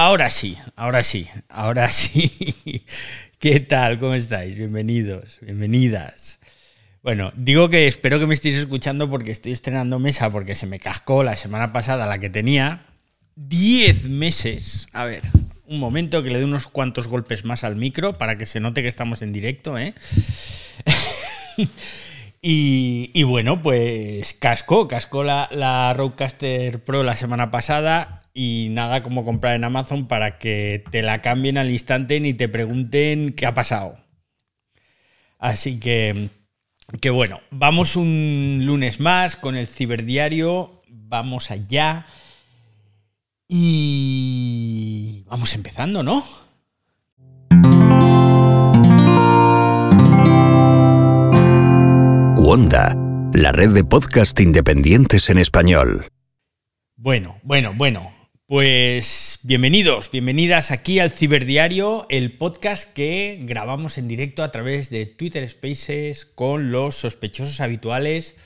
Ahora sí, ahora sí, ahora sí. ¿Qué tal? ¿Cómo estáis? Bienvenidos, bienvenidas. Bueno, digo que espero que me estéis escuchando porque estoy estrenando mesa porque se me cascó la semana pasada la que tenía. 10 meses. A ver, un momento que le dé unos cuantos golpes más al micro para que se note que estamos en directo, ¿eh? y, bueno, pues cascó, cascó la, la Roadcaster Pro la semana pasada y nada como comprar en Amazon para que te la cambien al instante ni te pregunten qué ha pasado. Así que, que bueno, vamos un lunes más con el ciberdiario, vamos allá y vamos empezando, ¿no? Wanda, la red de podcast independientes en español. Bueno, bueno, bueno, pues bienvenidos, bienvenidas aquí al Ciberdiario, el podcast que grabamos en directo a través de Twitter Spaces con los sospechosos habituales,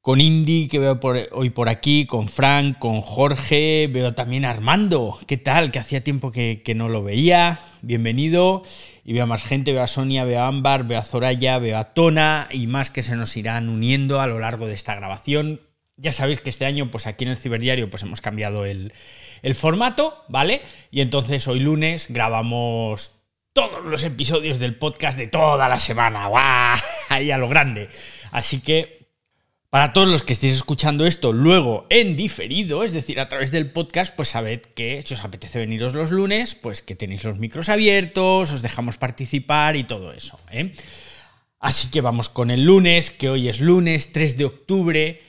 con Indy que veo hoy por aquí, con Frank, con Jorge, veo también Armando, ¿qué tal? Que hacía tiempo que, que no lo veía, bienvenido, y veo a más gente, veo a Sonia, veo a Ámbar, veo a Zoraya, veo a Tona y más que se nos irán uniendo a lo largo de esta grabación. Ya sabéis que este año, pues aquí en el Ciberdiario, pues hemos cambiado el, el formato, ¿vale? Y entonces hoy lunes grabamos todos los episodios del podcast de toda la semana. ¡Guau! Ahí a lo grande. Así que para todos los que estéis escuchando esto luego en diferido, es decir, a través del podcast, pues sabed que si os apetece veniros los lunes, pues que tenéis los micros abiertos, os dejamos participar y todo eso. ¿eh? Así que vamos con el lunes, que hoy es lunes 3 de octubre,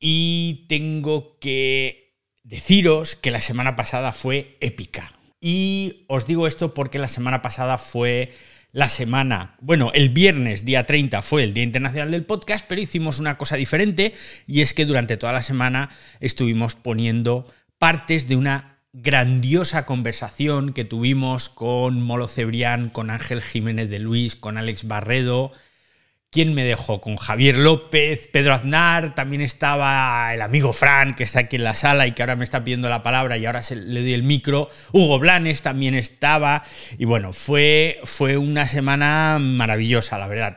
y tengo que deciros que la semana pasada fue épica. Y os digo esto porque la semana pasada fue la semana, bueno, el viernes día 30 fue el Día Internacional del Podcast, pero hicimos una cosa diferente y es que durante toda la semana estuvimos poniendo partes de una grandiosa conversación que tuvimos con Molo Cebrián, con Ángel Jiménez de Luis, con Alex Barredo, ¿Quién me dejó? Con Javier López, Pedro Aznar, también estaba el amigo Fran, que está aquí en la sala y que ahora me está pidiendo la palabra y ahora le doy el micro. Hugo Blanes también estaba. Y bueno, fue, fue una semana maravillosa, la verdad.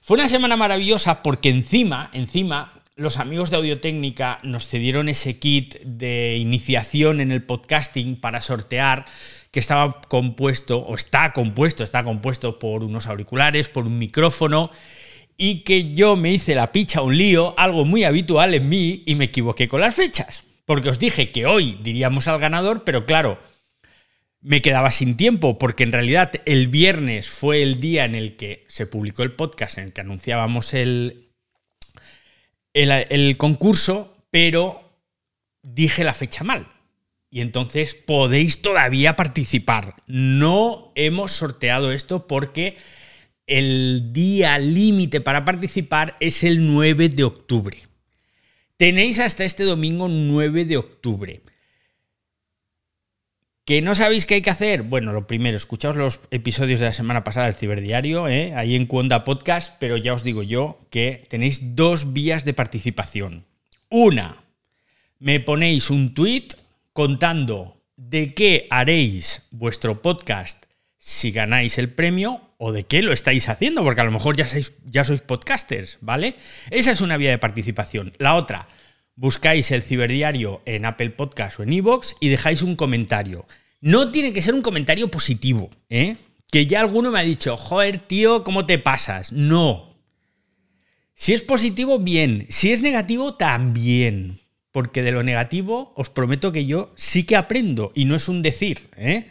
Fue una semana maravillosa porque encima, encima, los amigos de Audiotécnica nos cedieron ese kit de iniciación en el podcasting para sortear que estaba compuesto, o está compuesto, está compuesto por unos auriculares, por un micrófono y que yo me hice la picha un lío, algo muy habitual en mí, y me equivoqué con las fechas. Porque os dije que hoy diríamos al ganador, pero claro, me quedaba sin tiempo, porque en realidad el viernes fue el día en el que se publicó el podcast, en el que anunciábamos el, el, el concurso, pero dije la fecha mal. Y entonces podéis todavía participar. No hemos sorteado esto porque el día límite para participar es el 9 de octubre. Tenéis hasta este domingo 9 de octubre. ¿Que no sabéis qué hay que hacer? Bueno, lo primero, escuchaos los episodios de la semana pasada del Ciberdiario, ¿eh? ahí en Cuonda Podcast, pero ya os digo yo que tenéis dos vías de participación. Una, me ponéis un tweet contando de qué haréis vuestro podcast si ganáis el premio o de qué lo estáis haciendo, porque a lo mejor ya sois, ya sois podcasters, ¿vale? Esa es una vía de participación. La otra, buscáis el ciberdiario en Apple Podcast o en Evox y dejáis un comentario. No tiene que ser un comentario positivo, ¿eh? Que ya alguno me ha dicho, joder, tío, ¿cómo te pasas? No. Si es positivo, bien. Si es negativo, también. Porque de lo negativo os prometo que yo sí que aprendo y no es un decir, ¿eh?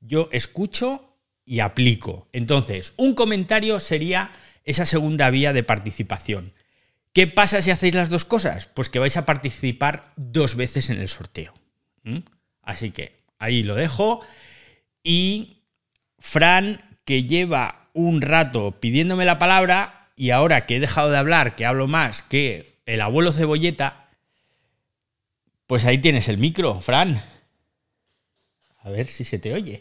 Yo escucho y aplico. Entonces, un comentario sería esa segunda vía de participación. ¿Qué pasa si hacéis las dos cosas? Pues que vais a participar dos veces en el sorteo. Así que ahí lo dejo. Y Fran, que lleva un rato pidiéndome la palabra y ahora que he dejado de hablar, que hablo más que el abuelo cebolleta, pues ahí tienes el micro, Fran. A ver si se te oye.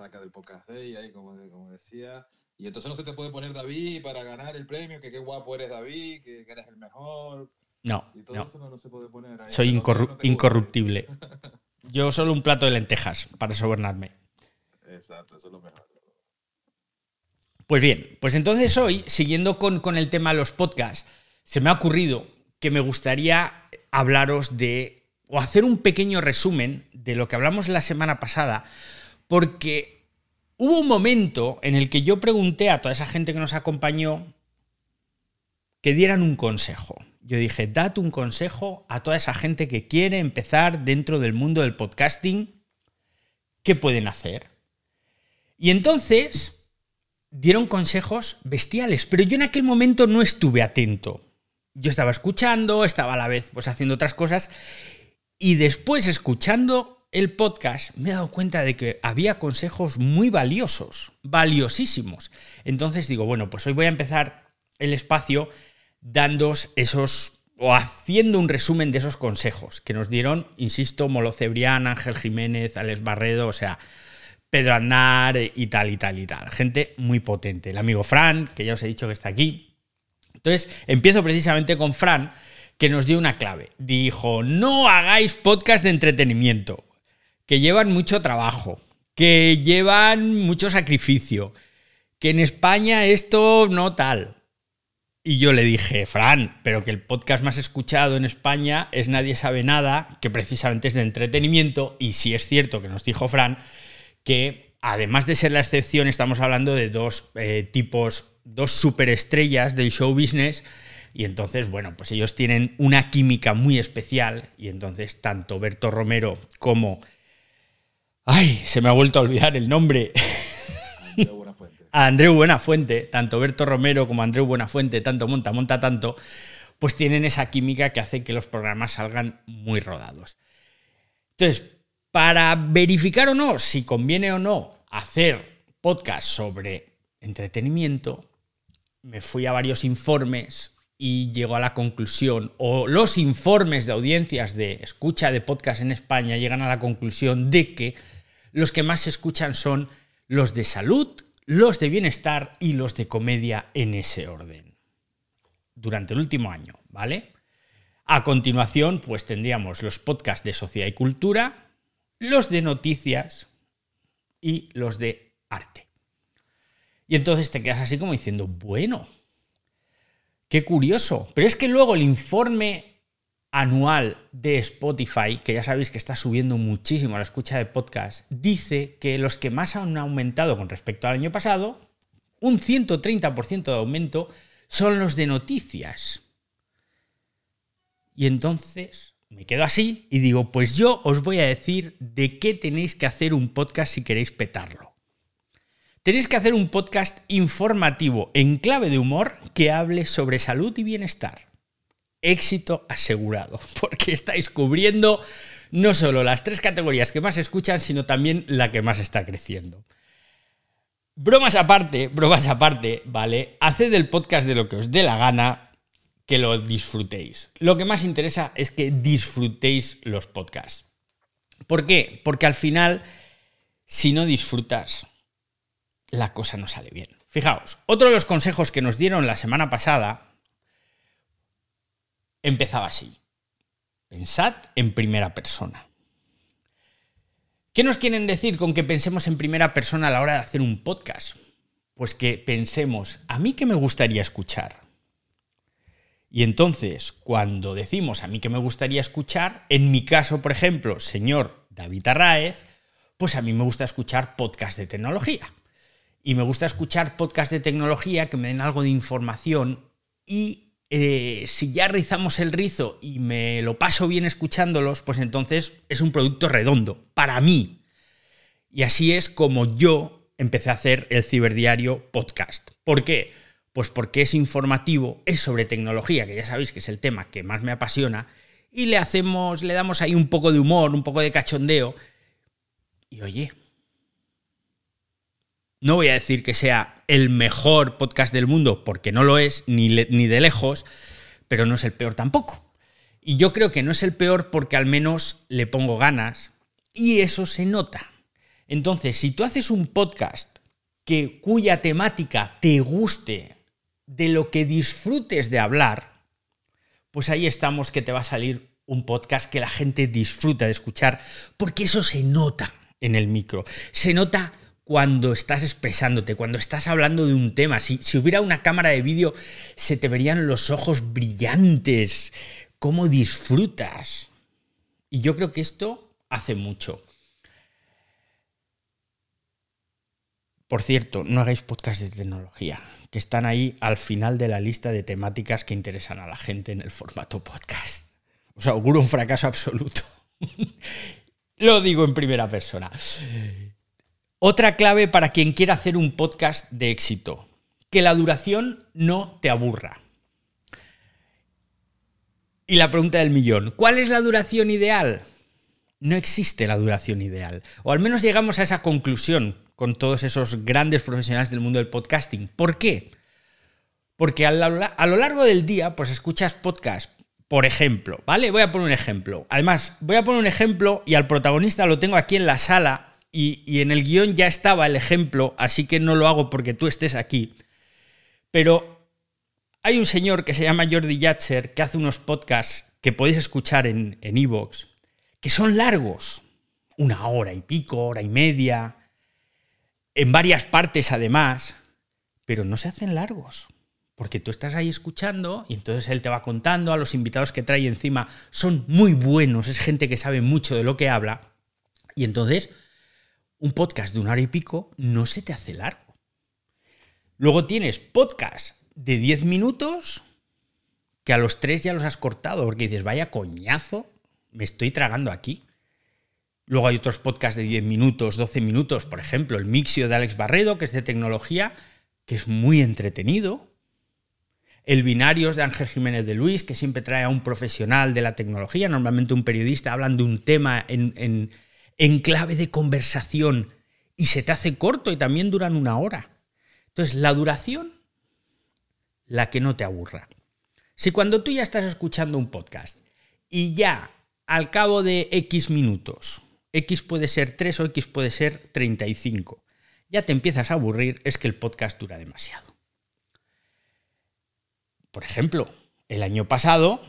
Saca del podcast de ahí como, como decía. Y entonces no se te puede poner David para ganar el premio, que qué guapo eres David, que, eres el mejor. No, Y todo no. eso no, no se puede poner ahí. Soy incorru- no incorruptible. Yo solo un plato de lentejas para sobornarme. Exacto, eso es lo mejor. Pues bien, pues entonces hoy, siguiendo con, con el tema de los podcasts, se me ha ocurrido que me gustaría hablaros de, o hacer un pequeño resumen de lo que hablamos la semana pasada, porque hubo un momento en el que yo pregunté a toda esa gente que nos acompañó que dieran un consejo. Yo dije, dad un consejo a toda esa gente que quiere empezar dentro del mundo del podcasting, ¿qué pueden hacer? Y entonces dieron consejos bestiales, pero yo en aquel momento no estuve atento. Yo estaba escuchando, estaba a la vez pues haciendo otras cosas y después escuchando el podcast me he dado cuenta de que había consejos muy valiosos, valiosísimos. Entonces digo, bueno, pues hoy voy a empezar el espacio dándos esos o haciendo un resumen de esos consejos que nos dieron, insisto, Molo Cebrián, Ángel Jiménez, Alex Barredo, o sea, Pedro Andar y tal y tal y tal. Gente muy potente. El amigo Fran, que ya os he dicho que está aquí. Entonces, empiezo precisamente con Fran, que nos dio una clave. Dijo, no hagáis podcast de entretenimiento, que llevan mucho trabajo, que llevan mucho sacrificio, que en España esto no tal. Y yo le dije, Fran, pero que el podcast más escuchado en España es Nadie sabe nada, que precisamente es de entretenimiento, y si es cierto que nos dijo Fran, que además de ser la excepción, estamos hablando de dos eh, tipos, dos superestrellas del show business. Y entonces, bueno, pues ellos tienen una química muy especial. Y entonces, tanto Berto Romero como. ¡Ay! Se me ha vuelto a olvidar el nombre. Andreu Buenafuente. A Andreu Buenafuente, tanto Berto Romero como Andreu Buenafuente, tanto monta, monta tanto, pues tienen esa química que hace que los programas salgan muy rodados. Entonces, para verificar o no si conviene o no hacer podcast sobre entretenimiento, me fui a varios informes y llego a la conclusión, o los informes de audiencias de escucha de podcast en España llegan a la conclusión de que los que más se escuchan son los de salud, los de bienestar y los de comedia en ese orden. Durante el último año, ¿vale? A continuación, pues tendríamos los podcasts de sociedad y cultura, los de noticias y los de arte. Y entonces te quedas así como diciendo, bueno, qué curioso. Pero es que luego el informe anual de Spotify, que ya sabéis que está subiendo muchísimo la escucha de podcast, dice que los que más han aumentado con respecto al año pasado, un 130% de aumento, son los de noticias. Y entonces me quedo así y digo, pues yo os voy a decir de qué tenéis que hacer un podcast si queréis petarlo. Tenéis que hacer un podcast informativo en clave de humor que hable sobre salud y bienestar. Éxito asegurado, porque estáis cubriendo no solo las tres categorías que más escuchan, sino también la que más está creciendo. Bromas aparte, bromas aparte, ¿vale? Haced el podcast de lo que os dé la gana, que lo disfrutéis. Lo que más interesa es que disfrutéis los podcasts. ¿Por qué? Porque al final, si no disfrutas, la cosa no sale bien. Fijaos, otro de los consejos que nos dieron la semana pasada empezaba así. Pensad en primera persona. ¿Qué nos quieren decir con que pensemos en primera persona a la hora de hacer un podcast? Pues que pensemos, ¿a mí qué me gustaría escuchar? Y entonces, cuando decimos a mí que me gustaría escuchar, en mi caso, por ejemplo, señor David Arraez, pues a mí me gusta escuchar podcast de tecnología. Y me gusta escuchar podcast de tecnología que me den algo de información y eh, si ya rizamos el rizo y me lo paso bien escuchándolos, pues entonces es un producto redondo para mí. Y así es como yo empecé a hacer el ciberdiario podcast. ¿Por qué? Pues porque es informativo, es sobre tecnología, que ya sabéis que es el tema que más me apasiona, y le hacemos, le damos ahí un poco de humor, un poco de cachondeo. Y oye, no voy a decir que sea el mejor podcast del mundo, porque no lo es, ni, ni de lejos, pero no es el peor tampoco. Y yo creo que no es el peor porque al menos le pongo ganas y eso se nota. Entonces, si tú haces un podcast que, cuya temática te guste, de lo que disfrutes de hablar, pues ahí estamos que te va a salir un podcast que la gente disfruta de escuchar, porque eso se nota en el micro. Se nota cuando estás expresándote, cuando estás hablando de un tema. Si, si hubiera una cámara de vídeo, se te verían los ojos brillantes, cómo disfrutas. Y yo creo que esto hace mucho. Por cierto, no hagáis podcast de tecnología, que están ahí al final de la lista de temáticas que interesan a la gente en el formato podcast. Os auguro un fracaso absoluto. Lo digo en primera persona. Otra clave para quien quiera hacer un podcast de éxito, que la duración no te aburra. Y la pregunta del millón, ¿cuál es la duración ideal? No existe la duración ideal. O al menos llegamos a esa conclusión con todos esos grandes profesionales del mundo del podcasting. ¿Por qué? Porque a, lo largo del día, pues escuchas podcast, por ejemplo, ¿vale? Voy a poner un ejemplo. Además, voy a poner un ejemplo y al protagonista lo tengo aquí en la sala y, en el guion ya estaba el ejemplo, así que no lo hago porque tú estés aquí. Pero hay un señor que se llama Jordi Yatcher que hace unos podcasts que podéis escuchar en Evox, que son largos, una hora y pico, hora y media, en varias partes además, pero no se hacen largos. Porque tú estás ahí escuchando y entonces él te va contando a los invitados que trae encima. Son muy buenos, es gente que sabe mucho de lo que habla. Y entonces un podcast de una hora y pico no se te hace largo. Luego tienes podcast de 10 minutos que a los tres ya los has cortado porque dices, vaya coñazo, me estoy tragando aquí. Luego hay otros podcasts de 10 minutos, 12 minutos, por ejemplo, el Mixio de Alex Barredo, que es de tecnología, que es muy entretenido. El Binarios de Ángel Jiménez de Luis, que siempre trae a un profesional de la tecnología, normalmente un periodista, hablan de un tema en clave de conversación y se te hace corto y también duran una hora. Entonces, la duración, la que no te aburra. Si cuando tú ya estás escuchando un podcast y ya al cabo de X minutos X puede ser 3 o X puede ser 35. Ya te empiezas a aburrir, es que el podcast dura demasiado. Por ejemplo, el año pasado,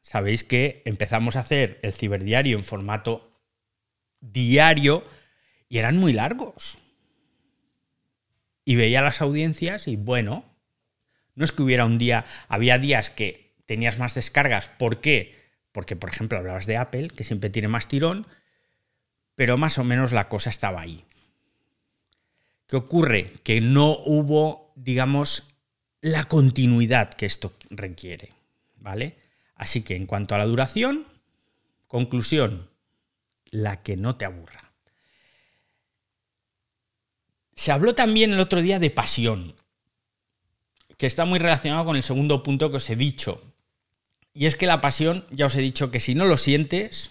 sabéis que empezamos a hacer el ciberdiario en formato diario y eran muy largos. Y veía las audiencias y bueno, no es que hubiera un día, había días que tenías más descargas. ¿Por qué? porque por ejemplo hablabas de Apple, que siempre tiene más tirón, pero más o menos la cosa estaba ahí. ¿Qué ocurre? Que no hubo, digamos, la continuidad que esto requiere, ¿vale? Así que en cuanto a la duración, conclusión, la que no te aburra. Se habló también el otro día de pasión, que está muy relacionado con el segundo punto que os he dicho, y es que la pasión, ya os he dicho que si no lo sientes,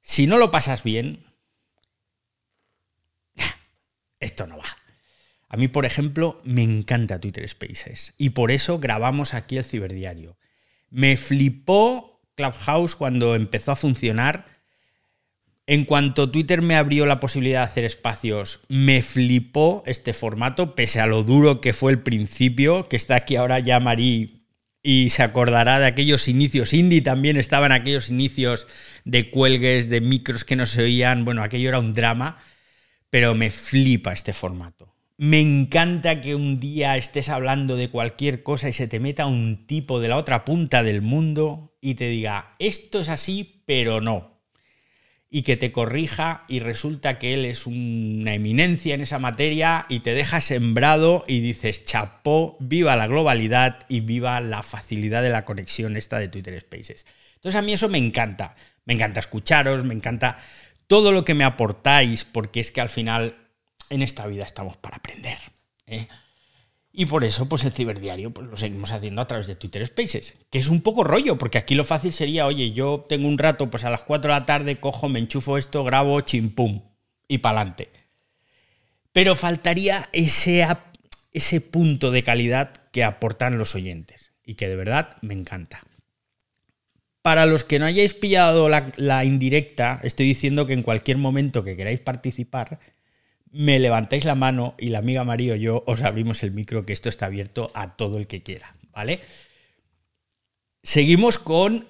si no lo pasas bien, esto no va. A mí, por ejemplo, me encanta Twitter Spaces y por eso grabamos aquí el ciberdiario. Me flipó Clubhouse cuando empezó a funcionar. En cuanto Twitter me abrió la posibilidad de hacer espacios, me flipó este formato, pese a lo duro que fue el principio, que está aquí ahora ya Marí y se acordará de aquellos inicios. Indie también estaba en aquellos inicios de cuelgues, de micros que no se oían. Bueno, aquello era un drama, pero me flipa este formato. Me encanta que un día estés hablando de cualquier cosa y se te meta un tipo de la otra punta del mundo y te diga, esto es así, pero no y que te corrija y resulta que él es una eminencia en esa materia y te deja sembrado y dices, chapó, viva la globalidad y viva la facilidad de la conexión esta de Twitter Spaces. Entonces a mí eso me encanta, me encanta escucharos, me encanta todo lo que me aportáis, porque es que al final en esta vida estamos para aprender. ¿eh? Y por eso, pues el ciberdiario pues, lo seguimos haciendo a través de Twitter Spaces, que es un poco rollo, porque aquí lo fácil sería, oye, yo tengo un rato, pues a las 4 de la tarde cojo, me enchufo esto, grabo, chimpum, y pa'lante. Pero faltaría ese, ese punto de calidad que aportan los oyentes, y que de verdad me encanta. Para los que no hayáis pillado la, la indirecta, estoy diciendo que en cualquier momento que queráis participar, me levantáis la mano y la amiga María o yo os abrimos el micro, que esto está abierto a todo el que quiera, ¿vale? seguimos con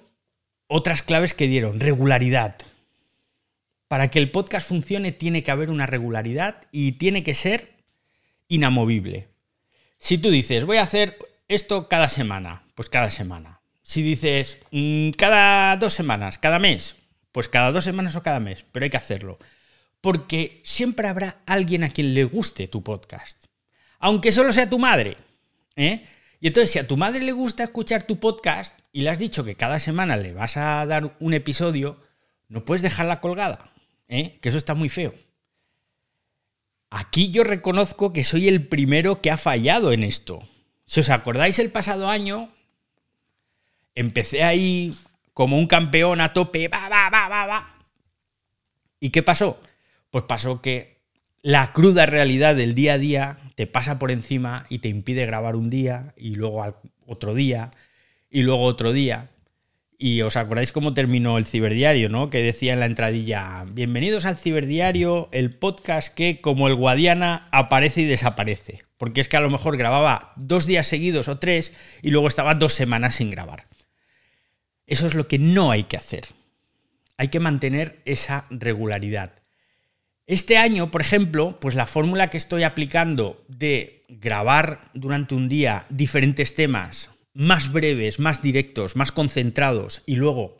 otras claves que dieron. Regularidad. Para que el podcast funcione tiene que haber una regularidad y tiene que ser inamovible. Si tú dices, voy a hacer esto cada semana, pues cada semana. Si dices, mm, cada dos semanas, cada mes, pues cada dos semanas o cada mes, pero hay que hacerlo. Porque siempre habrá alguien a quien le guste tu podcast. Aunque solo sea tu madre. ¿eh? Y entonces, si a tu madre le gusta escuchar tu podcast y le has dicho que cada semana le vas a dar un episodio, no puedes dejarla colgada. ¿eh? Que eso está muy feo. Aquí yo reconozco que soy el primero que ha fallado en esto. Si os acordáis el pasado año, empecé ahí como un campeón a tope, va, va, va, va, va. ¿Y qué pasó? Pues pasó que la cruda realidad del día a día te pasa por encima y te impide grabar un día y luego otro día y luego otro día. Y os acordáis cómo terminó el ciberdiario, ¿no? Que decía en la entradilla, bienvenidos al ciberdiario, el podcast que como el Guadiana aparece y desaparece. Porque es que a lo mejor grababa dos días seguidos o tres y luego estaba dos semanas sin grabar. Eso es lo que no hay que hacer. Hay que mantener esa regularidad. Este año, por ejemplo, pues la fórmula que estoy aplicando de grabar durante un día diferentes temas más breves, más directos, más concentrados y luego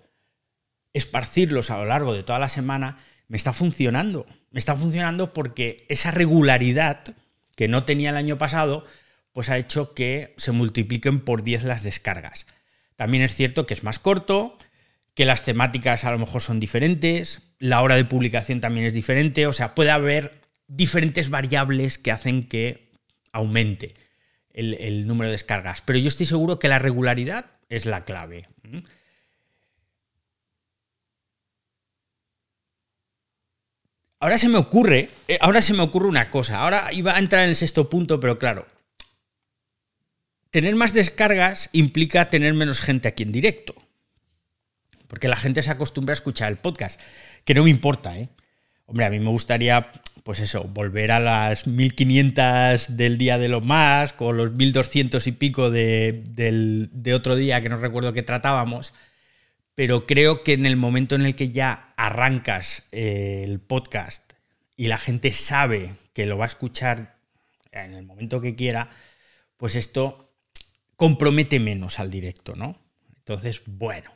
esparcirlos a lo largo de toda la semana, me está funcionando. Me está funcionando porque esa regularidad que no tenía el año pasado, pues ha hecho que se multipliquen por 10 las descargas. También es cierto que es más corto, que las temáticas a lo mejor son diferentes, la hora de publicación también es diferente, o sea, puede haber diferentes variables que hacen que aumente el, número de descargas. Pero yo estoy seguro que la regularidad es la clave. Ahora se me ocurre, eh, ahora se me ocurre una cosa. Ahora iba a entrar en el sexto punto, pero claro, tener más descargas implica tener menos gente aquí en directo. Porque la gente se acostumbra a escuchar el podcast, que no me importa, ¿eh? Hombre, a mí me gustaría pues eso, volver a las 1500 del día de lo más, con los 1200 y pico de, otro día que no recuerdo que tratábamos, pero creo que en el momento en el que ya arrancas eh, el podcast y la gente sabe que lo va a escuchar en el momento que quiera, pues esto compromete menos al directo, ¿no? Entonces, bueno,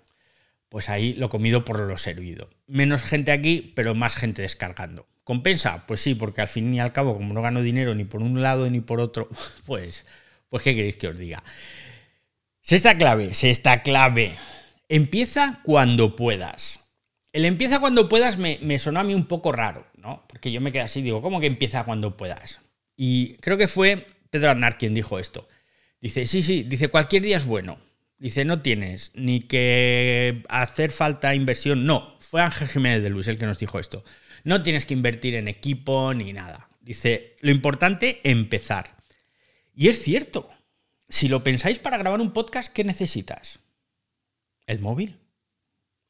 pues ahí lo comido por lo servido. Menos gente aquí, pero más gente descargando. ¿Compensa? Pues sí, porque al fin y al cabo, como no gano dinero ni por un lado ni por otro, pues, pues ¿qué queréis que os diga? Sexta clave, sexta clave. Empieza cuando puedas. El empieza cuando puedas me, me sonó a mí un poco raro, ¿no? Porque yo me quedé así, digo, ¿cómo que empieza cuando puedas? Y creo que fue Pedro Aznar quien dijo esto. Dice, sí, sí, dice, cualquier día es bueno. Dice, no tienes ni que hacer falta inversión. No, fue Ángel Jiménez de Luis el que nos dijo esto. No tienes que invertir en equipo ni nada. Dice, lo importante, empezar. Y es cierto. Si lo pensáis para grabar un podcast, ¿qué necesitas? El móvil.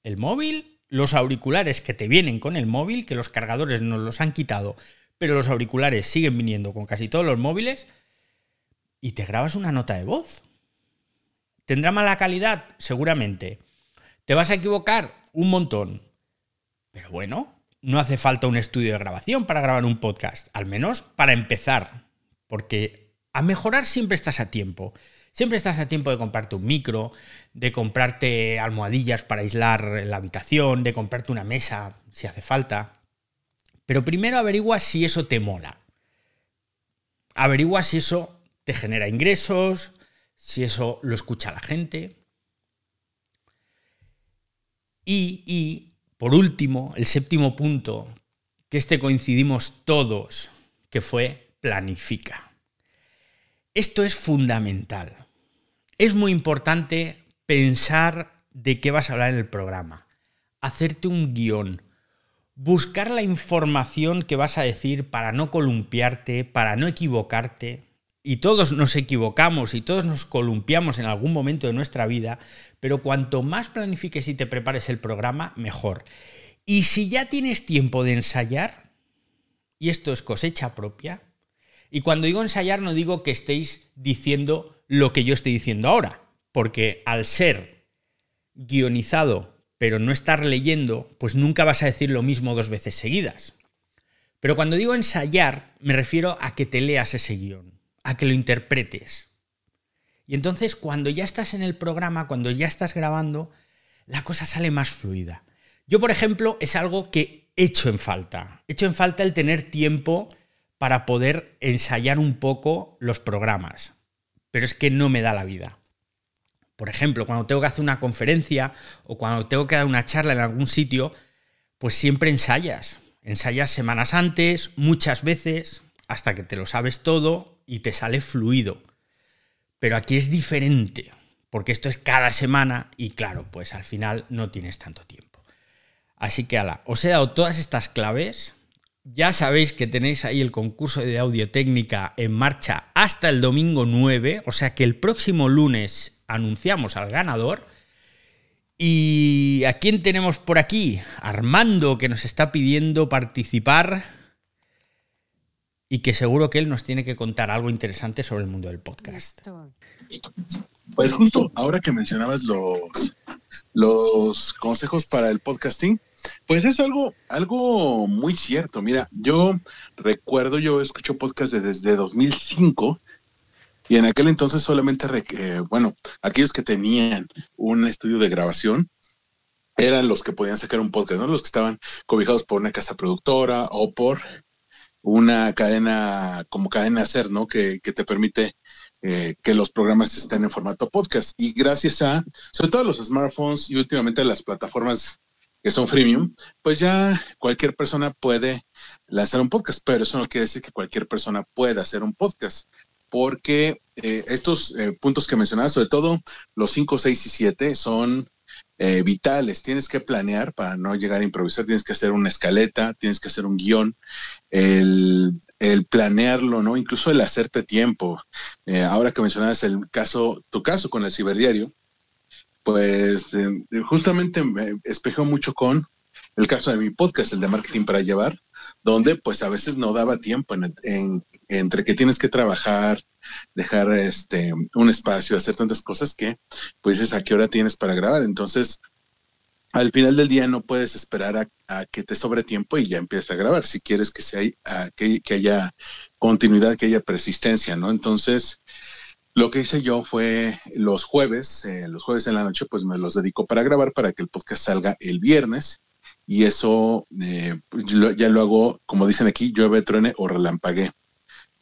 El móvil, los auriculares que te vienen con el móvil, que los cargadores nos los han quitado, pero los auriculares siguen viniendo con casi todos los móviles, y te grabas una nota de voz. ¿Tendrá mala calidad? Seguramente. ¿Te vas a equivocar? Un montón. Pero bueno, no hace falta un estudio de grabación para grabar un podcast, al menos para empezar, porque a mejorar siempre estás a tiempo. Siempre estás a tiempo de comprarte un micro, de comprarte almohadillas para aislar la habitación, de comprarte una mesa si hace falta. Pero primero averigua si eso te mola. Averigua si eso te genera ingresos, si eso lo escucha la gente. Y, y por último, el séptimo punto, que este coincidimos todos, que fue planifica. Esto es fundamental. Es muy importante pensar de qué vas a hablar en el programa, hacerte un guion, buscar la información que vas a decir para no columpiarte, para no equivocarte, y todos nos equivocamos y todos nos columpiamos en algún momento de nuestra vida, pero cuanto más planifiques y te prepares el programa, mejor. Y si ya tienes tiempo de ensayar, y esto es cosecha propia, y cuando digo ensayar no digo que estéis diciendo lo que yo estoy diciendo ahora, porque al ser guionizado, pero no estar leyendo, pues nunca vas a decir lo mismo dos veces seguidas. Pero cuando digo ensayar, me refiero a que te leas ese guion, a que lo interpretes. Y entonces cuando ya estás en el programa, cuando ya estás grabando, la cosa sale más fluida. Yo, por ejemplo, es algo que echo en falta. Echo en falta el tener tiempo para poder ensayar un poco los programas. Pero es que no me da la vida. Por ejemplo, cuando tengo que hacer una conferencia o cuando tengo que dar una charla en algún sitio, pues siempre ensayas. Ensayas semanas antes, muchas veces, hasta que te lo sabes todo y te sale fluido. Pero aquí es diferente, porque esto es cada semana y claro, pues al final no tienes tanto tiempo. Así que ala, os he dado todas estas claves. Ya sabéis que tenéis ahí el concurso de audio técnica en marcha hasta el domingo 9, o sea que el próximo lunes anunciamos al ganador. ¿Y a quién tenemos por aquí? Armando, que nos está pidiendo participar y que seguro que él nos tiene que contar algo interesante sobre el mundo del podcast. Pues justo ahora que mencionabas los, los consejos para el podcasting, pues es algo, algo muy cierto. Mira, yo recuerdo, yo escucho podcast desde 2005 y en aquel entonces solamente, eh, bueno, aquellos que tenían un estudio de grabación eran los que podían sacar un podcast, ¿no? Los que estaban cobijados por una casa productora o por una cadena como cadena ser, ¿no? Que, te permite eh, que los programas estén en formato podcast. Y gracias a, sobre todo los smartphones y últimamente las plataformas que son freemium, pues ya cualquier persona puede lanzar un podcast, pero eso no quiere decir que cualquier persona pueda hacer un podcast porque eh, estos eh, puntos que mencionabas, sobre todo los 5, 6 y 7, son eh, vitales. Tienes que planear para no llegar a improvisar, tienes que hacer una escaleta, tienes que hacer un guion, el, planearlo, ¿no? Incluso el hacerte tiempo. ahora que mencionabas el caso, tu caso con el ciberdiario, pues justamente me espejó mucho con el caso de mi podcast, el de marketing para llevar, donde pues a veces no daba tiempo en, entre que tienes que trabajar, dejar este un espacio, hacer tantas cosas que pues es a qué hora tienes para grabar. Entonces, al final del día no puedes esperar a, que te sobre tiempo y ya empieces a grabar. Si quieres que, sea, que, que haya continuidad, que haya persistencia, ¿no? Entonces, lo que hice yo fue los jueves, eh, los jueves en la noche, pues me los dedico para grabar para que el podcast salga el viernes y eso eh, ya lo hago, como dicen aquí, llueve, truene o relampagué,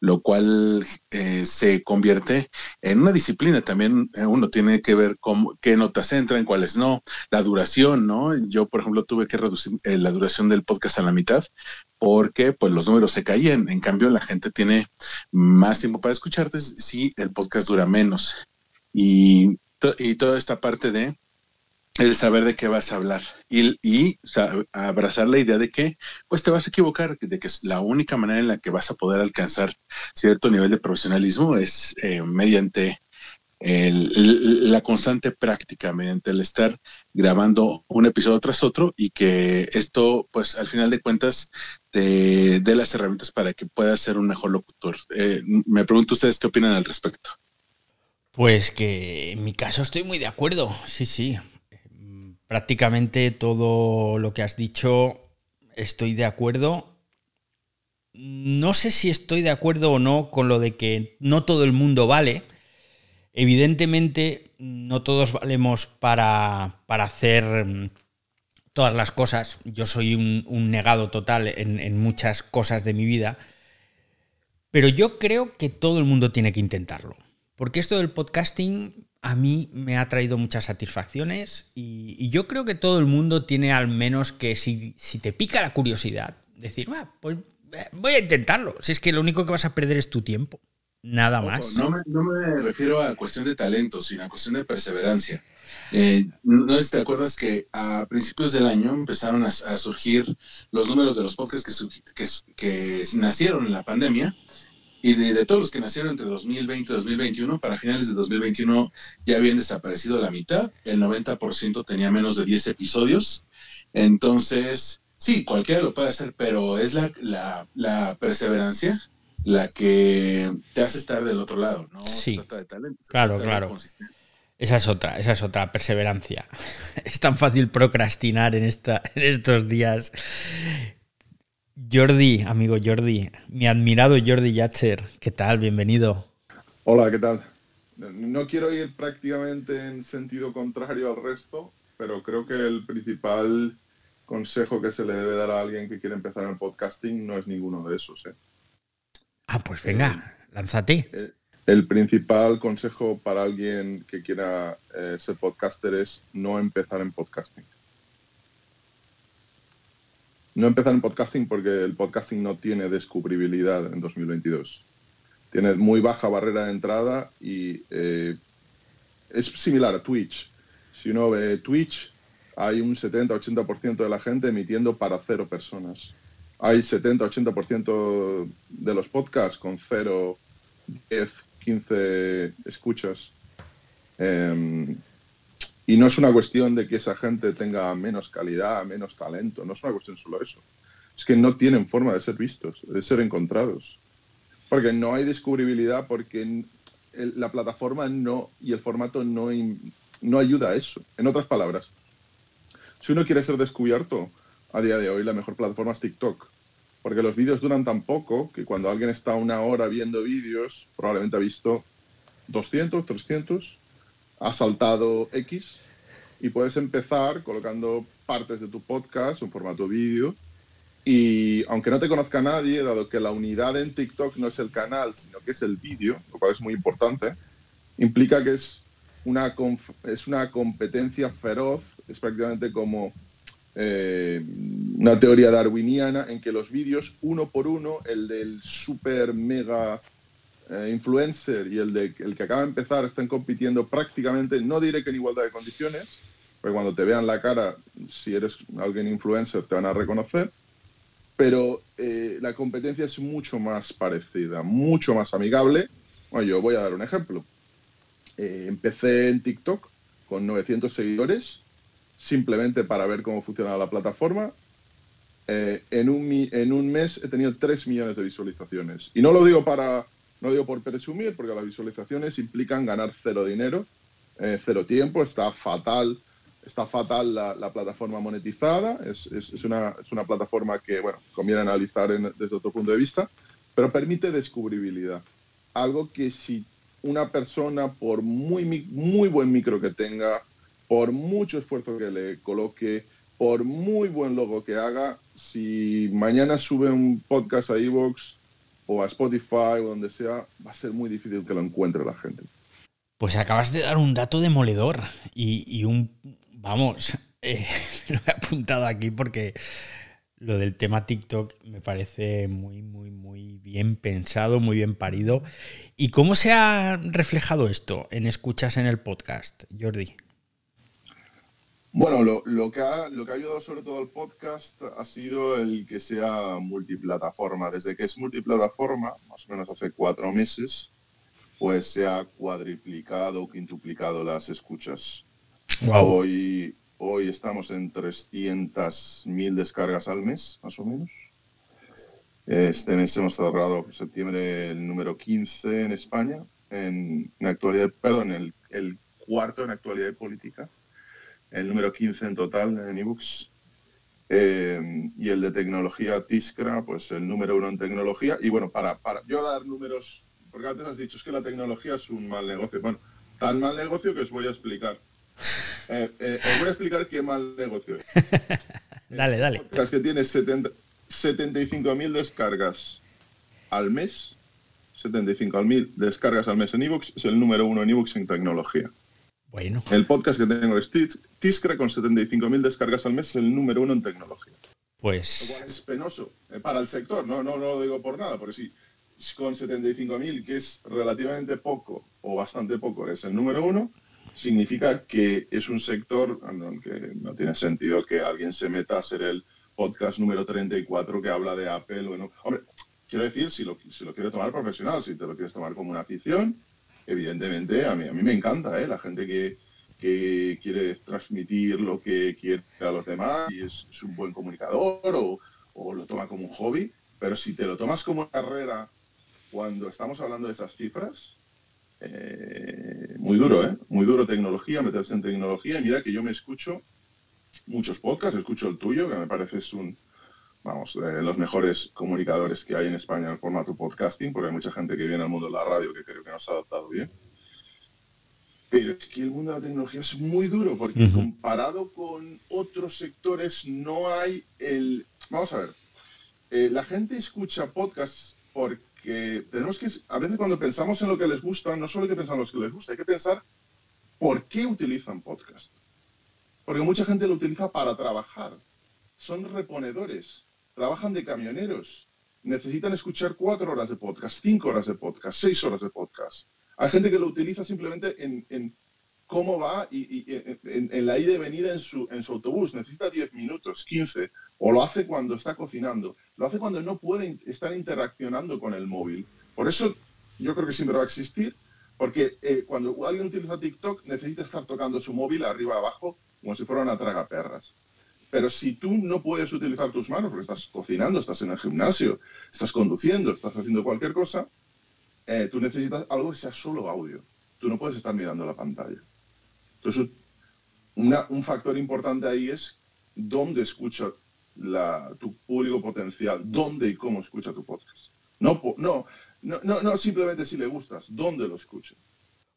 lo cual eh, se convierte en una disciplina. También eh, uno tiene que ver cómo, qué notas entran, cuáles no, la duración, ¿no? Yo, por ejemplo, tuve que reducir la duración del podcast a la mitad porque pues los números se caían. En cambio, la gente tiene más tiempo para escucharte si el podcast dura menos. Y, y toda esta parte de el saber de qué vas a hablar y, y abrazar la idea de que pues te vas a equivocar, de que la única manera en la que vas a poder alcanzar cierto nivel de profesionalismo es eh, mediante la constante práctica, mediante el estar grabando un episodio tras otro y que esto pues al final de cuentas te dé las herramientas para que puedas ser un mejor locutor. Eh, me pregunto ustedes qué opinan al respecto. Pues que en mi caso estoy muy de acuerdo, sí, sí prácticamente todo lo que has dicho estoy de acuerdo. No sé si estoy de acuerdo o no con lo de que no todo el mundo vale. Evidentemente, no todos valemos para, hacer mm, todas las cosas. Yo soy un, negado total en, en muchas cosas de mi vida. Pero yo creo que todo el mundo tiene que intentarlo. Porque esto del podcasting a mí me ha traído muchas satisfacciones y, yo creo que todo el mundo tiene al menos que si, te pica la curiosidad, decir, pues eh, voy a intentarlo. Si es que lo único que vas a perder es tu tiempo, nada más. No me, no me refiero a cuestión de talento, sino a cuestión de perseverancia. Eh, no sé si te acuerdas que a principios del año empezaron a, surgir los números de los podcasts que, que nacieron en la pandemia y de, todos los que nacieron entre 2020 y 2021, para finales de 2021 ya habían desaparecido la mitad, el 90% tenía menos de 10 episodios. Entonces, sí, cualquiera lo puede hacer, pero es la, la, perseverancia la que te hace estar del otro lado, ¿no? Sí. trata de talento. Claro, claro. Esa es otra, esa es otra, perseverancia. Es tan fácil procrastinar en, esta, en estos días. Jordi, amigo Jordi, mi admirado Jordi Yatcher, ¿qué tal? Bienvenido. Hola, ¿qué tal? No quiero ir prácticamente en sentido contrario al resto, pero creo que el principal consejo que se le debe dar a alguien que quiere empezar en el podcasting no es ninguno de esos. ¿eh? Ah, pues venga, lánzate. El, el principal consejo para alguien que quiera eh, ser podcaster es no empezar en podcasting. No empezar en podcasting porque el podcasting no tiene descubribilidad en 2022. Tiene muy baja barrera de entrada y eh, es similar a Twitch. Si uno ve Twitch, hay un 70-80% de la gente emitiendo para cero personas. Hay 70-80% de los podcasts con cero, 10, 15 escuchas. Eh, y no es una cuestión de que esa gente tenga menos calidad, menos talento, no es una cuestión solo eso. Es que no tienen forma de ser vistos, de ser encontrados. Porque no hay descubribilidad, porque la plataforma no y el formato no, no ayuda a eso. En otras palabras, si uno quiere ser descubierto, a día de hoy la mejor plataforma es TikTok. Porque los vídeos duran tan poco que cuando alguien está una hora viendo vídeos, probablemente ha visto 200, 300 ha saltado X y puedes empezar colocando partes de tu podcast en formato vídeo. Y aunque no te conozca nadie, dado que la unidad en TikTok no es el canal, sino que es el vídeo, lo cual es muy importante, implica que es una, es una competencia feroz, es prácticamente como eh, una teoría darwiniana en que los vídeos, uno por uno, el del super mega eh, influencer y el, de, el que acaba de empezar están compitiendo prácticamente, no diré que en igualdad de condiciones, porque cuando te vean la cara, si eres alguien influencer, te van a reconocer, pero eh, la competencia es mucho más parecida, mucho más amigable. Bueno, yo voy a dar un ejemplo. Eh, empecé en TikTok con 900 seguidores, simplemente para ver cómo funcionaba la plataforma. Eh, en, un, en un mes he tenido 3 millones de visualizaciones. Y no lo digo para no digo por presumir, porque las visualizaciones implican ganar cero dinero, eh, cero tiempo, está fatal, está fatal la, la plataforma monetizada, es, una, es, una, plataforma que, bueno, conviene analizar desde otro punto de vista, pero permite descubribilidad. Algo que si una persona, por muy, muy buen micro que tenga, por mucho esfuerzo que le coloque, por muy buen logo que haga, si mañana sube un podcast a Evox, o a Spotify o donde sea, va a ser muy difícil que lo encuentre la gente. Pues acabas de dar un dato demoledor y, y un, vamos, eh, lo he apuntado aquí porque lo del tema TikTok me parece muy, muy, muy bien pensado, muy bien parido. ¿Y cómo se ha reflejado esto en escuchas en el podcast, Jordi? Bueno, lo, lo, que ha, lo que ha ayudado sobre todo al podcast ha sido el que sea multiplataforma. Desde que es multiplataforma, más o menos hace cuatro meses, pues se ha cuadriplicado o quintuplicado las escuchas. Wow. Hoy, hoy estamos en 300.000 descargas al mes, más o menos. Este mes hemos cerrado septiembre el número 15 en España, en, en actualidad, perdón, el, el cuarto en actualidad política el número 15 en total en ebooks. Eh, y el de tecnología Tiscra, pues el número uno en tecnología. Y bueno, para, para yo dar números, porque antes has dicho es que la tecnología es un mal negocio. Bueno, tan mal negocio que os voy a explicar. Eh, eh, os voy a explicar qué mal negocio es. dale, dale. Es que tiene 70, 75.000 descargas al mes. 75.000 descargas al mes en ebooks. Es el número uno en ebooks en tecnología. Bueno. El podcast que tengo es Tiscra con 75.000 descargas al mes, es el número uno en tecnología. Pues. Lo cual es penoso eh, para el sector, no, no, no lo digo por nada, porque si con 75.000, que es relativamente poco o bastante poco, es el número uno, significa que es un sector en que no tiene sentido que alguien se meta a ser el podcast número 34 que habla de Apple. Bueno, hombre, quiero decir, si lo, si lo quiere tomar profesional, si te lo quieres tomar como una afición, evidentemente, a mí, a mí me encanta, ¿eh? La gente que, que quiere transmitir lo que quiere a los demás y es, un buen comunicador o, lo toma como un hobby, pero si te lo tomas como carrera cuando estamos hablando de esas cifras, eh, muy duro, ¿eh? Muy duro tecnología, meterse en tecnología. Mira que yo me escucho muchos podcasts, escucho el tuyo, que me parece es un, vamos, de los mejores comunicadores que hay en España en el formato podcasting, porque hay mucha gente que viene al mundo de la radio que creo que nos ha adaptado bien. Pero es que el mundo de la tecnología es muy duro, porque comparado con otros sectores no hay el... Vamos a ver, eh, la gente escucha podcasts porque tenemos que, a veces cuando pensamos en lo que les gusta, no solo hay que pensar en lo que les gusta, hay que pensar por qué utilizan podcast. Porque mucha gente lo utiliza para trabajar. Son reponedores trabajan de camioneros, necesitan escuchar cuatro horas de podcast, cinco horas de podcast, seis horas de podcast. Hay gente que lo utiliza simplemente en, cómo va y, en, la ida y venida en su, autobús. Necesita 10 minutos, 15, o lo hace cuando está cocinando. Lo hace cuando no puede estar interaccionando con el móvil. Por eso yo creo que siempre va a existir, porque eh, cuando alguien utiliza TikTok necesita estar tocando su móvil arriba abajo como si fuera una traga perras. Pero si tú no puedes utilizar tus manos porque estás cocinando, estás en el gimnasio, estás conduciendo, estás haciendo cualquier cosa, eh, tú necesitas algo que sea solo audio. Tú no puedes estar mirando la pantalla. Entonces, un factor importante ahí es dónde escucha tu público potencial, dónde y cómo escucha tu podcast. No, no, no, no, simplemente si le gustas, dónde lo escucha.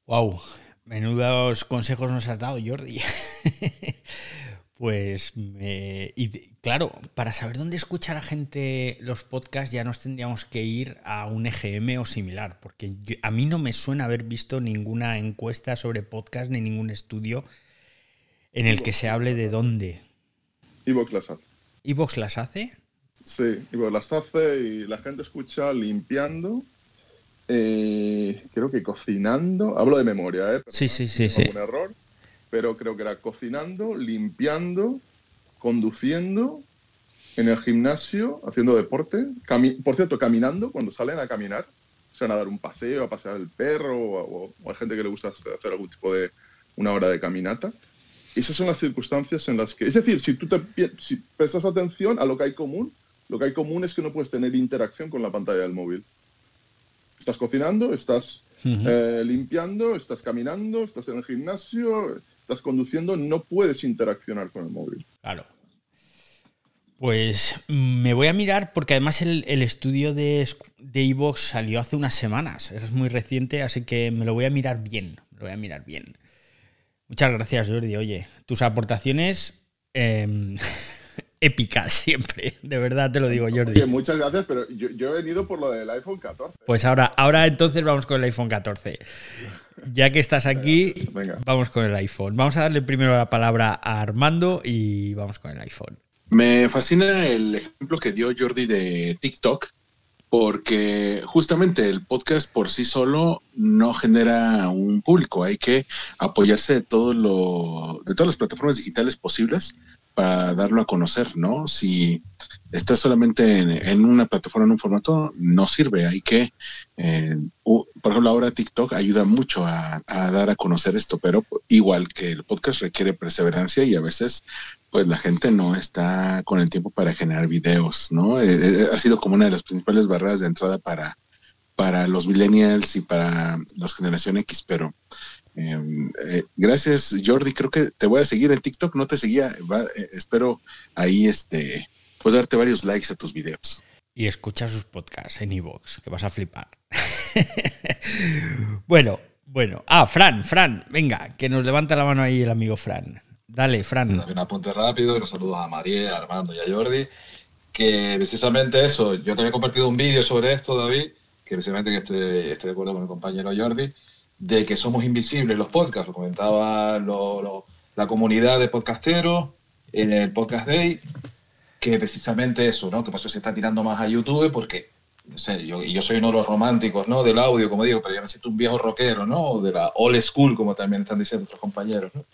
Wow, menudos consejos nos has dado, Jordi. Pues, y claro, para saber dónde escucha la gente los podcasts ya nos tendríamos que ir a un EGM o similar, porque a mí no me suena haber visto ninguna encuesta sobre podcast ni ningún estudio en el que se hable de dónde. Evox las hace. ¿Evox las hace? Sí, Evox las hace y la gente escucha limpiando, eh, creo que cocinando, hablo de memoria, ¿eh? sí, sí, sí. sí. error pero creo que era cocinando, limpiando, conduciendo, en el gimnasio, haciendo deporte, por cierto, caminando, cuando salen a caminar, se van a dar un paseo, a pasear el perro, o, hay gente que le gusta hacer algún tipo de una hora de caminata. Esas son las circunstancias en las que, es decir, si tú te, si prestas atención a lo que hay común, lo que hay común es que no puedes tener interacción con la pantalla del móvil. Estás cocinando, estás eh, limpiando, estás caminando, estás en el gimnasio, estás conduciendo, no puedes interaccionar con el móvil. Claro. Pues mm, me voy a mirar porque además el, estudio de, de salió hace unas semanas. Es muy reciente, así que me lo voy a mirar bien. Me lo voy a mirar bien. Muchas gracias, Jordi. Oye, tus aportaciones em, épicas siempre. De verdad te lo digo, Jordi. muchas gracias, pero yo, he venido por lo del iPhone 14. Pues ahora, ahora entonces vamos con el iPhone 14. Ya que estás aquí, vamos con el iPhone. Vamos a darle primero la palabra a Armando y vamos con el iPhone. Me fascina el ejemplo que dio Jordi de TikTok, porque justamente el podcast por sí solo no genera un público. Hay que apoyarse de todo lo, de todas las plataformas digitales posibles para darlo a conocer, ¿no? Si estás solamente en, una plataforma, en un formato, no sirve. Hay que, eh, por ejemplo, ahora TikTok ayuda mucho a, dar a conocer esto, pero igual que el podcast requiere perseverancia y a veces, pues la gente no está con el tiempo para generar videos, ¿no? Eh, eh, ha sido como una de las principales barreras de entrada para, para los millennials y para los generación X, pero Em, eh, gracias, Jordi. Creo que te voy a seguir en TikTok. No te seguía. Eh, espero ahí este, pues darte varios likes a tus videos. Y escuchar sus podcasts en iVoox, que vas a flipar. bueno, bueno. Ah, Fran, Fran, venga, que nos levanta la mano ahí el amigo Fran. Dale, Fran. Un apunte rápido y los saludos a María, a Armando y a Jordi. Que precisamente eso, yo también he compartido un vídeo sobre esto, David, que precisamente que estoy, estoy de acuerdo con el compañero Jordi de que somos invisibles los podcasts, lo comentaba la comunidad de podcasteros en el Podcast Day, que precisamente eso, ¿no? Que por eso se está tirando más a YouTube porque, no sé, yo, yo soy uno de los románticos, ¿no? Del audio, como digo, pero yo necesito un viejo rockero, ¿no? De la old school, como también están diciendo otros compañeros, ¿no?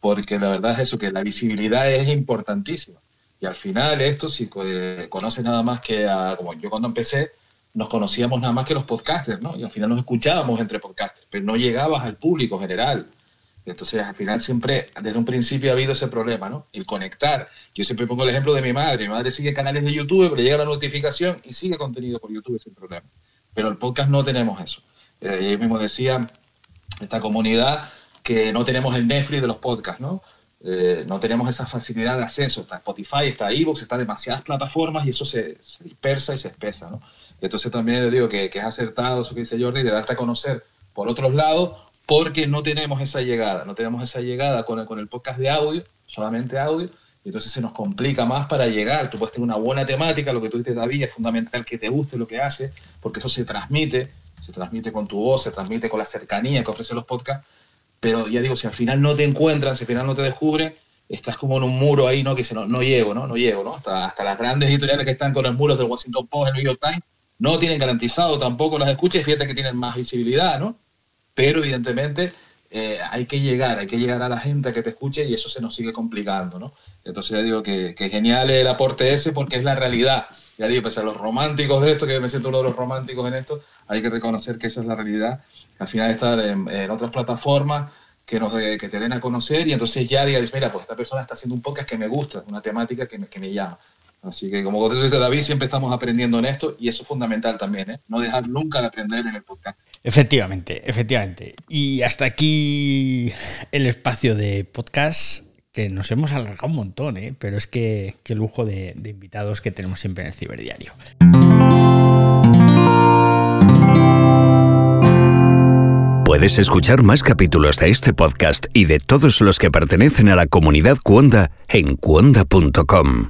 Porque la verdad es eso, que la visibilidad es importantísima. Y al final esto, si conoces nada más que a, como yo cuando empecé, nos conocíamos nada más que los podcasters, ¿no? Y al final nos escuchábamos entre podcasters, pero no llegabas al público general. Entonces, al final siempre, desde un principio ha habido ese problema, ¿no? El conectar. Yo siempre pongo el ejemplo de mi madre. Mi madre sigue canales de YouTube, le llega la notificación y sigue contenido por YouTube sin problema. Pero el podcast no tenemos eso. Eh, mismo decía esta comunidad que no tenemos el Netflix de los podcasts, ¿no? Eh, no tenemos esa facilidad de acceso. Está Spotify, está Evox, está demasiadas plataformas y eso se, dispersa y se espesa, ¿no? Entonces también le digo que, es acertado eso que dice Jordi, de darte a conocer por otros lados, porque no tenemos esa llegada, no tenemos esa llegada con el, podcast de audio, solamente audio, y entonces se nos complica más para llegar. Tú puedes tener una buena temática, lo que tú dices, David, es fundamental que te guste lo que hace, porque eso se transmite, se transmite con tu voz, se transmite con la cercanía que ofrecen los podcasts, pero ya digo, si al final no te encuentran, si al final no te descubren, estás como en un muro ahí, ¿no? Que no, no llego, ¿no? No llego. Hasta, hasta las grandes editoriales que están con los muros del Washington Post, el New York Times, no tienen garantizado tampoco las escuchas, fíjate que tienen más visibilidad, ¿no? Pero evidentemente eh, hay que llegar, hay que llegar a la gente que te escuche y eso se nos sigue complicando, ¿no? Entonces ya digo que, que genial el aporte ese porque es la realidad. Ya digo, pese a los románticos de esto, que me siento uno de los románticos en esto, hay que reconocer que esa es la realidad. Al final estar en, otras plataformas que, nos, que te den a conocer y entonces ya digas, mira, pues esta persona está haciendo un podcast que me gusta, una temática que me, que me llama. Así que como dice David, siempre estamos aprendiendo en esto y eso es fundamental también, ¿eh? no dejar nunca de aprender en el podcast. Efectivamente, efectivamente. Y hasta aquí el espacio de podcast, que nos hemos alargado un montón, ¿eh? pero es que qué lujo de, de invitados que tenemos siempre en el Ciberdiario. Puedes escuchar más capítulos de este podcast y de todos los que pertenecen a la comunidad Cuonda en cuonda.com.